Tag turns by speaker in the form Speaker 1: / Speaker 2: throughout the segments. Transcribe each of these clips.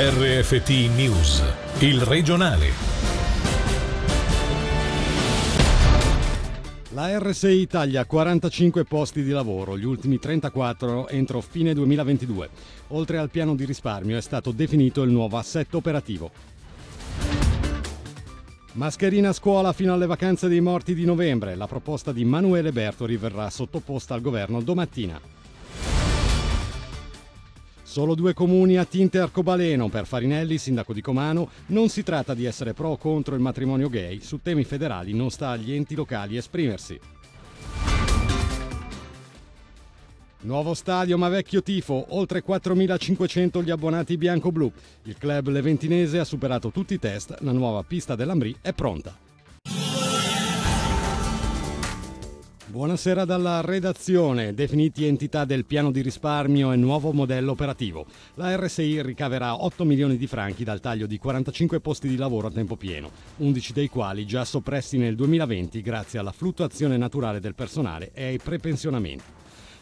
Speaker 1: RFT News, il regionale.
Speaker 2: La RSI taglia 45 posti di lavoro, gli ultimi 34 entro fine 2022. Oltre al piano di risparmio è stato definito il nuovo assetto operativo. Mascherina a scuola fino alle vacanze dei morti di novembre. La proposta di Manuele Bertori verrà sottoposta al governo domattina. Solo due comuni a tinte arcobaleno. Per Farinelli, sindaco di Comano, non si tratta di essere pro o contro il matrimonio gay. Su temi federali non sta agli enti locali esprimersi. Nuovo stadio ma vecchio tifo, oltre 4.500 gli abbonati bianco-blu. Il club leventinese ha superato tutti i test, la nuova pista dell'Ambrì è pronta. Buonasera dalla redazione. Definiti entità del piano di risparmio e nuovo modello operativo. La RSI ricaverà 8 milioni di franchi dal taglio di 45 posti di lavoro a tempo pieno, 11 dei quali già soppressi nel 2020 grazie alla fluttuazione naturale del personale e ai prepensionamenti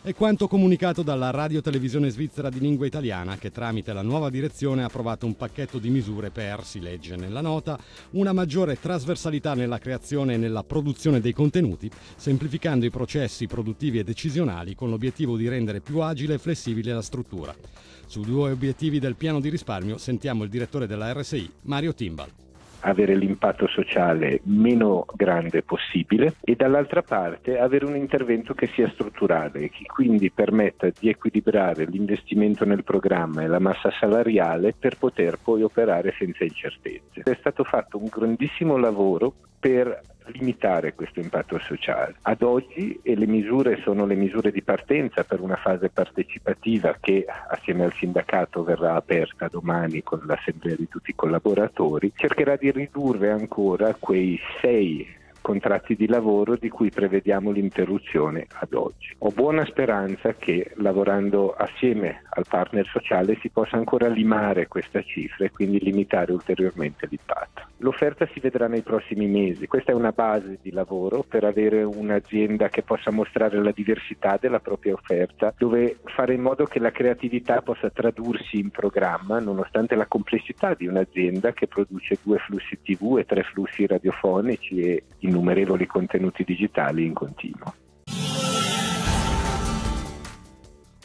Speaker 2: è quanto comunicato dalla Radio Televisione Svizzera di lingua italiana che tramite la nuova direzione ha approvato un pacchetto di misure per, si legge nella nota, una maggiore trasversalità nella creazione e nella produzione dei contenuti, semplificando i processi produttivi e decisionali con l'obiettivo di rendere più agile e flessibile la struttura. Su due obiettivi del piano di risparmio sentiamo il direttore della RSI, Mario Timbal
Speaker 3: avere l'impatto sociale meno grande possibile e dall'altra parte avere un intervento che sia strutturale e che quindi permetta di equilibrare l'investimento nel programma e la massa salariale per poter poi operare senza incertezze. È stato fatto un grandissimo lavoro per limitare questo impatto sociale. Ad oggi e le misure sono le misure di partenza per una fase partecipativa che assieme al sindacato verrà aperta domani con l'assemblea di tutti i collaboratori, cercherà di ridurre ancora quei sei contratti di lavoro di cui prevediamo l'interruzione ad oggi. Ho buona speranza che lavorando assieme al partner sociale si possa ancora limare questa cifra e quindi limitare ulteriormente l'impatto. L'offerta si vedrà nei prossimi mesi, questa è una base di lavoro per avere un'azienda che possa mostrare la diversità della propria offerta, dove fare in modo che la creatività possa tradursi in programma nonostante la complessità di un'azienda che produce due flussi TV e tre flussi radiofonici e in innumerevoli contenuti digitali in continuo.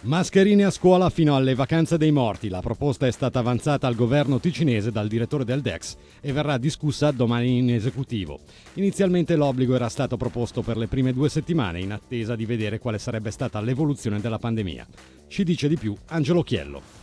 Speaker 2: Mascherine a scuola fino alle vacanze dei morti. La proposta è stata avanzata al governo ticinese dal direttore del DEX e verrà discussa domani in esecutivo. Inizialmente l'obbligo era stato proposto per le prime due settimane in attesa di vedere quale sarebbe stata l'evoluzione della pandemia. Ci dice di più Angelo Chiello.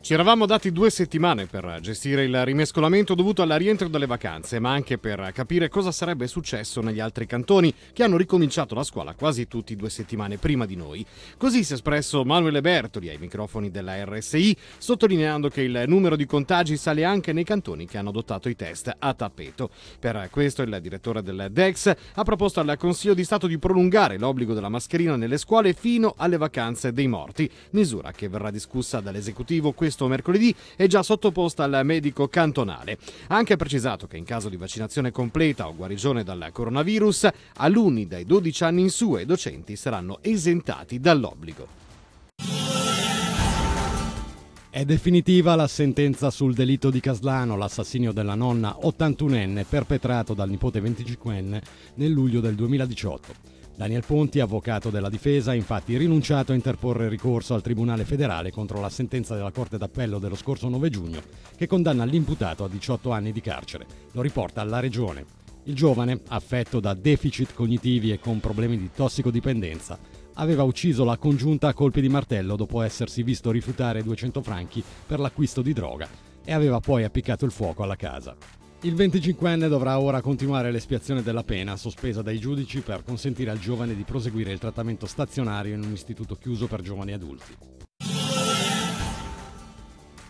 Speaker 4: Ci eravamo dati due settimane per gestire il rimescolamento dovuto al rientro dalle vacanze, ma anche per capire cosa sarebbe successo negli altri cantoni che hanno ricominciato la scuola quasi tutti due settimane prima di noi. Così si è espresso Manuele Bertoli ai microfoni della RSI, sottolineando che il numero di contagi sale anche nei cantoni che hanno adottato i test a tappeto. Per questo il direttore del DEX ha proposto al Consiglio di Stato di prolungare l'obbligo della mascherina nelle scuole fino alle vacanze dei morti, misura che verrà discussa dall'esecutivo questo mercoledì è già sottoposta al medico cantonale. Ha anche precisato che in caso di vaccinazione completa o guarigione dal coronavirus, alunni dai 12 anni in su e docenti saranno esentati dall'obbligo.
Speaker 2: È definitiva la sentenza sul delitto di Caslano, l'assassinio della nonna 81enne perpetrato dal nipote 25enne nel luglio del 2018. Daniel Ponti, avvocato della difesa, ha infatti rinunciato a interporre ricorso al Tribunale federale contro la sentenza della Corte d'Appello dello scorso 9 giugno, che condanna l'imputato a 18 anni di carcere. Lo riporta la Regione. Il giovane, affetto da deficit cognitivi e con problemi di tossicodipendenza, aveva ucciso la congiunta a colpi di martello dopo essersi visto rifiutare 200 franchi per l'acquisto di droga e aveva poi appiccato il fuoco alla casa. Il 25enne dovrà ora continuare l'espiazione della pena sospesa dai giudici per consentire al giovane di proseguire il trattamento stazionario in un istituto chiuso per giovani adulti.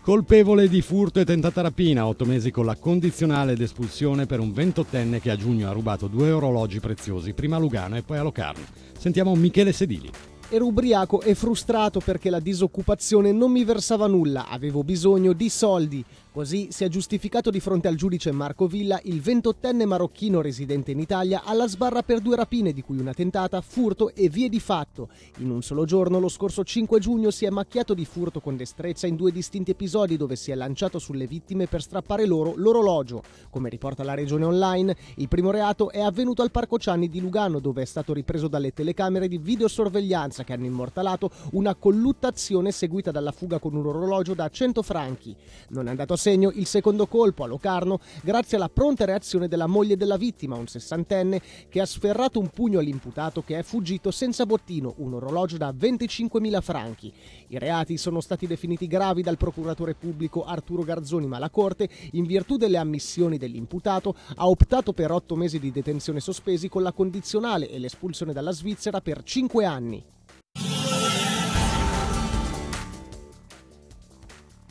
Speaker 2: Colpevole di furto e tentata rapina, otto mesi con la condizionale ed espulsione per un ventottenne che a giugno ha rubato due orologi preziosi, prima a Lugano e poi a Locarno. Sentiamo Michele Sedili.
Speaker 5: Ero ubriaco e frustrato perché la disoccupazione non mi versava nulla, avevo bisogno di soldi. Così si è giustificato di fronte al giudice Marco Villa il 28enne marocchino residente in Italia alla sbarra per due rapine di cui una tentata, furto e vie di fatto. In un solo giorno, lo scorso 5 giugno, si è macchiato di furto con destrezza in due distinti episodi dove si è lanciato sulle vittime per strappare loro l'orologio. Come riporta la regione online, il primo reato è avvenuto al Parco Cianni di Lugano dove è stato ripreso dalle telecamere di videosorveglianza che hanno immortalato una colluttazione seguita dalla fuga con un orologio da 100 franchi. Non è andato a segno il secondo colpo a Locarno grazie alla pronta reazione della moglie della vittima, un sessantenne, che ha sferrato un pugno all'imputato che è fuggito senza bottino, un orologio da 25.000 franchi. I reati sono stati definiti gravi dal procuratore pubblico Arturo Garzoni, ma la Corte, in virtù delle ammissioni dell'imputato, ha optato per otto mesi di detenzione sospesi con la condizionale e l'espulsione dalla Svizzera per cinque anni.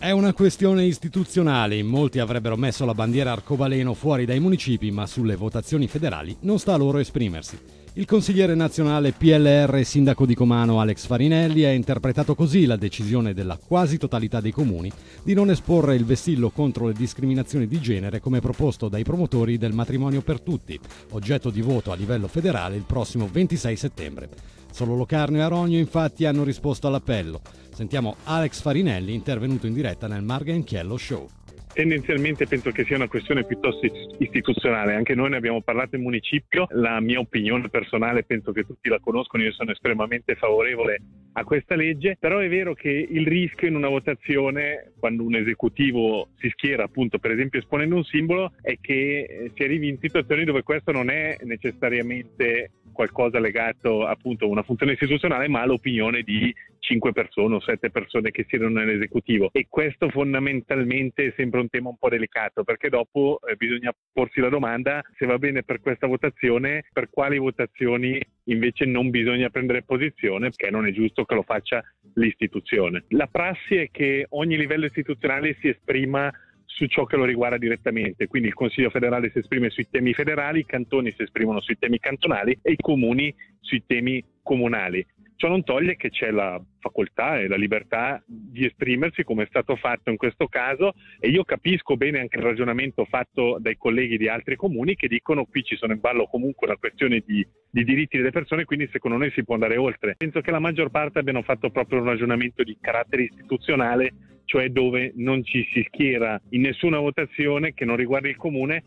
Speaker 2: È una questione istituzionale, molti avrebbero messo la bandiera arcobaleno fuori dai municipi, ma sulle votazioni federali non sta a loro esprimersi. Il consigliere nazionale PLR e sindaco di Comano Alex Farinelli ha interpretato così la decisione della quasi totalità dei comuni di non esporre il vessillo contro le discriminazioni di genere come proposto dai promotori del matrimonio per tutti, oggetto di voto a livello federale il prossimo 26 settembre. Solo Locarno e Arogno infatti hanno risposto all'appello. Sentiamo Alex Farinelli intervenuto in diretta nel Marga Chiello Show
Speaker 6: tendenzialmente penso che sia una questione piuttosto istituzionale. Anche noi ne abbiamo parlato in municipio. La mia opinione personale, penso che tutti la conoscono, io sono estremamente favorevole a questa legge, però è vero che il rischio in una votazione, quando un esecutivo si schiera appunto per esempio esponendo un simbolo, è che eh, si arrivi in situazioni dove questo non è necessariamente qualcosa legato appunto a una funzione istituzionale, ma all'opinione di cinque persone o sette persone che siedono nell'esecutivo. E questo fondamentalmente è sempre un tema un po' delicato, perché dopo eh, bisogna porsi la domanda se va bene per questa votazione, per quali votazioni invece non bisogna prendere posizione, perché non è giusto che lo faccia l'istituzione. La prassi è che ogni livello istituzionale si esprima su ciò che lo riguarda direttamente. Quindi il Consiglio federale si esprime sui temi federali, i cantoni si esprimono sui temi cantonali e i comuni sui temi comunali. Ciò non toglie che c'è la facoltà e la libertà di esprimersi come è stato fatto in questo caso e io capisco bene anche il ragionamento fatto dai colleghi di altri comuni che dicono qui ci sono in ballo comunque una questione di, di diritti delle persone quindi secondo noi si può andare oltre. Penso che la maggior parte abbiano fatto proprio un ragionamento di carattere istituzionale cioè dove non ci si schiera in nessuna votazione che non riguarda il comune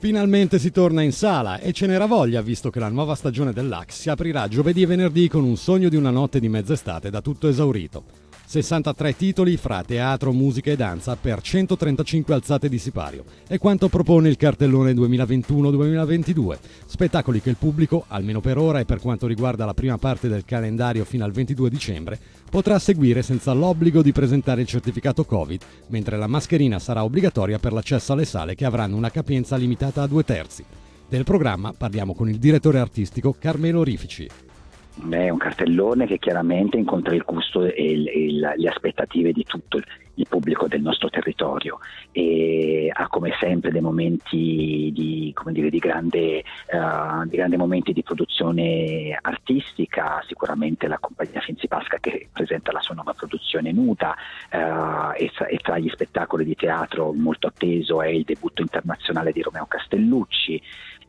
Speaker 2: Finalmente si torna in sala e ce n'era voglia visto che la nuova stagione dell'Ax si aprirà giovedì e venerdì con un sogno di una notte di mezz'estate da tutto esaurito. 63 titoli fra teatro, musica e danza per 135 alzate di sipario. È quanto propone il cartellone 2021-2022. Spettacoli che il pubblico, almeno per ora e per quanto riguarda la prima parte del calendario fino al 22 dicembre, potrà seguire senza l'obbligo di presentare il certificato Covid, mentre la mascherina sarà obbligatoria per l'accesso alle sale che avranno una capienza limitata a due terzi. Del programma parliamo con il direttore artistico Carmelo Rifici
Speaker 7: è un cartellone che chiaramente incontra il gusto e, il, il, le aspettative di tutto il pubblico del nostro territorio e ha come sempre dei momenti di, dire, di, grande, uh, di grande, momenti di produzione artistica, sicuramente la compagnia Finzi Pasca che presenta la sua nuova produzione Nuda uh, e, e, tra gli spettacoli di teatro molto atteso è il debutto internazionale di Romeo Castellucci.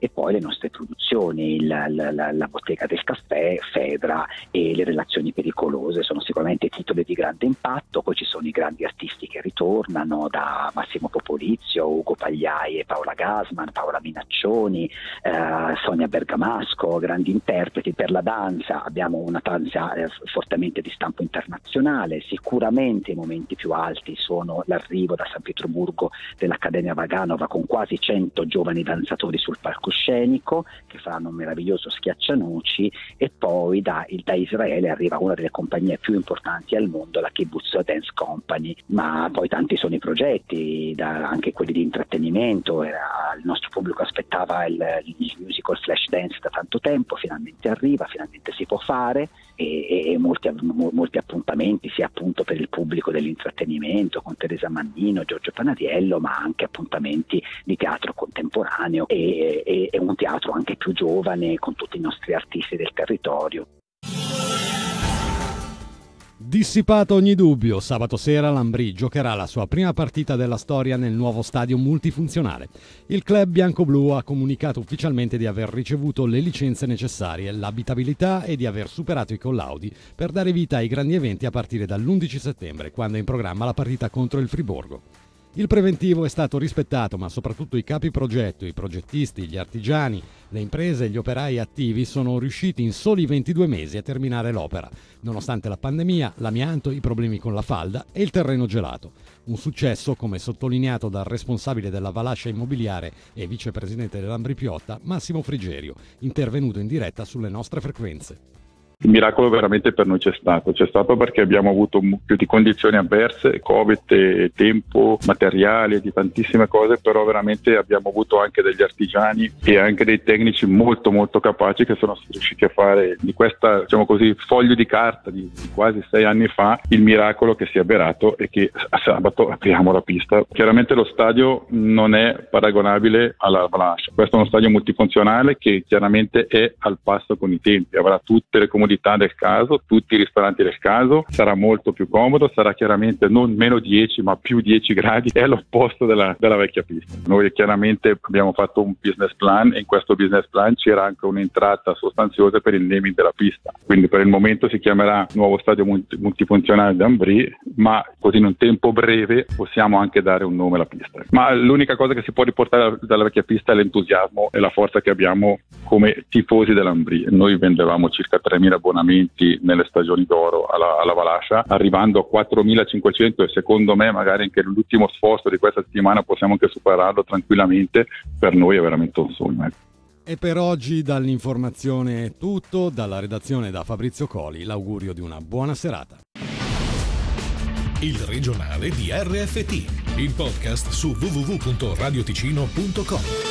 Speaker 7: E poi le nostre produzioni, il, la, la, la, bottega del caffè, Fedra e le relazioni pericolose sono sicuramente titoli di grande impatto, poi ci sono i grandi artisti che ritornano da Massimo Popolizio, Ugo Pagliai e Paola Gasman, Paola Minaccioni, eh, Sonia Bergamasco, grandi interpreti per la danza, abbiamo una danza eh, fortemente di stampo internazionale, sicuramente i momenti più alti sono l'arrivo da San Pietroburgo dell'Accademia Vaganova con quasi 100 giovani danzatori sul palco palcoscenico che faranno un meraviglioso schiaccianoci e poi da, da, Israele arriva una delle compagnie più importanti al mondo, la Kibbutz Dance Company, ma poi tanti sono i progetti, da, anche quelli di intrattenimento, era, il nostro pubblico aspettava il, il musical Flash Dance da tanto tempo, finalmente arriva, finalmente si può fare e, e molti, molti, appuntamenti sia appunto per il pubblico dell'intrattenimento con Teresa Mannino, Giorgio Panariello, ma anche appuntamenti di teatro contemporaneo e, e, e un teatro anche più giovane con tutti i nostri artisti del territorio.
Speaker 2: Dissipato ogni dubbio, sabato sera l'Ambrì giocherà la sua prima partita della storia nel nuovo stadio multifunzionale. Il club bianco-blu ha comunicato ufficialmente di aver ricevuto le licenze necessarie, l'abitabilità e di aver superato i collaudi per dare vita ai grandi eventi a partire dall'11 settembre, quando è in programma la partita contro il Friburgo. Il preventivo è stato rispettato, ma soprattutto i capi progetto, i progettisti, gli artigiani, le imprese e gli operai attivi sono riusciti in soli 22 mesi a terminare l'opera, nonostante la pandemia, l'amianto, i problemi con la falda e il terreno gelato. Un successo, come sottolineato dal responsabile della Valascia Immobiliare e vicepresidente dell'Ambri Piotta, Massimo Frigerio, intervenuto in diretta sulle nostre frequenze.
Speaker 8: Il miracolo veramente per noi c'è stato, c'è stato perché abbiamo avuto un mucchio di condizioni avverse, Covid, tempo, materiali di tantissime cose, però veramente abbiamo avuto anche degli artigiani e anche dei tecnici molto molto capaci che sono riusciti a fare di questa, diciamo così, foglio di carta di, quasi sei anni fa il miracolo che si è avverato e che a sabato apriamo la pista. Chiaramente lo stadio non è paragonabile alla Avalanche, questo è uno stadio multifunzionale che chiaramente è al passo con i tempi, avrà tutte le comodità comodità del caso, tutti i ristoranti del caso, sarà molto più comodo, sarà chiaramente non meno 10 ma più 10 gradi, è l'opposto della, della vecchia pista. Noi chiaramente abbiamo fatto un business plan e in questo business plan c'era anche un'entrata sostanziosa per il naming della pista, quindi per il momento si chiamerà Nuovo Stadio Multifunzionale d'Ambri, ma così in un tempo breve possiamo anche dare un nome alla pista. Ma l'unica cosa che si può riportare dalla vecchia pista è l'entusiasmo e la forza che abbiamo come tifosi dell'Ambri. Noi vendevamo circa 3.000 abbonamenti nelle stagioni d'oro alla, alla Valascia, arrivando a 4.500 e secondo me magari anche l'ultimo sforzo di questa settimana possiamo anche superarlo tranquillamente, per noi è veramente un sogno. Ecco.
Speaker 2: E per oggi dall'informazione è tutto, dalla redazione da Fabrizio Coli l'augurio di una buona serata.
Speaker 1: Il regionale di RFT, il podcast su www.radioticino.com.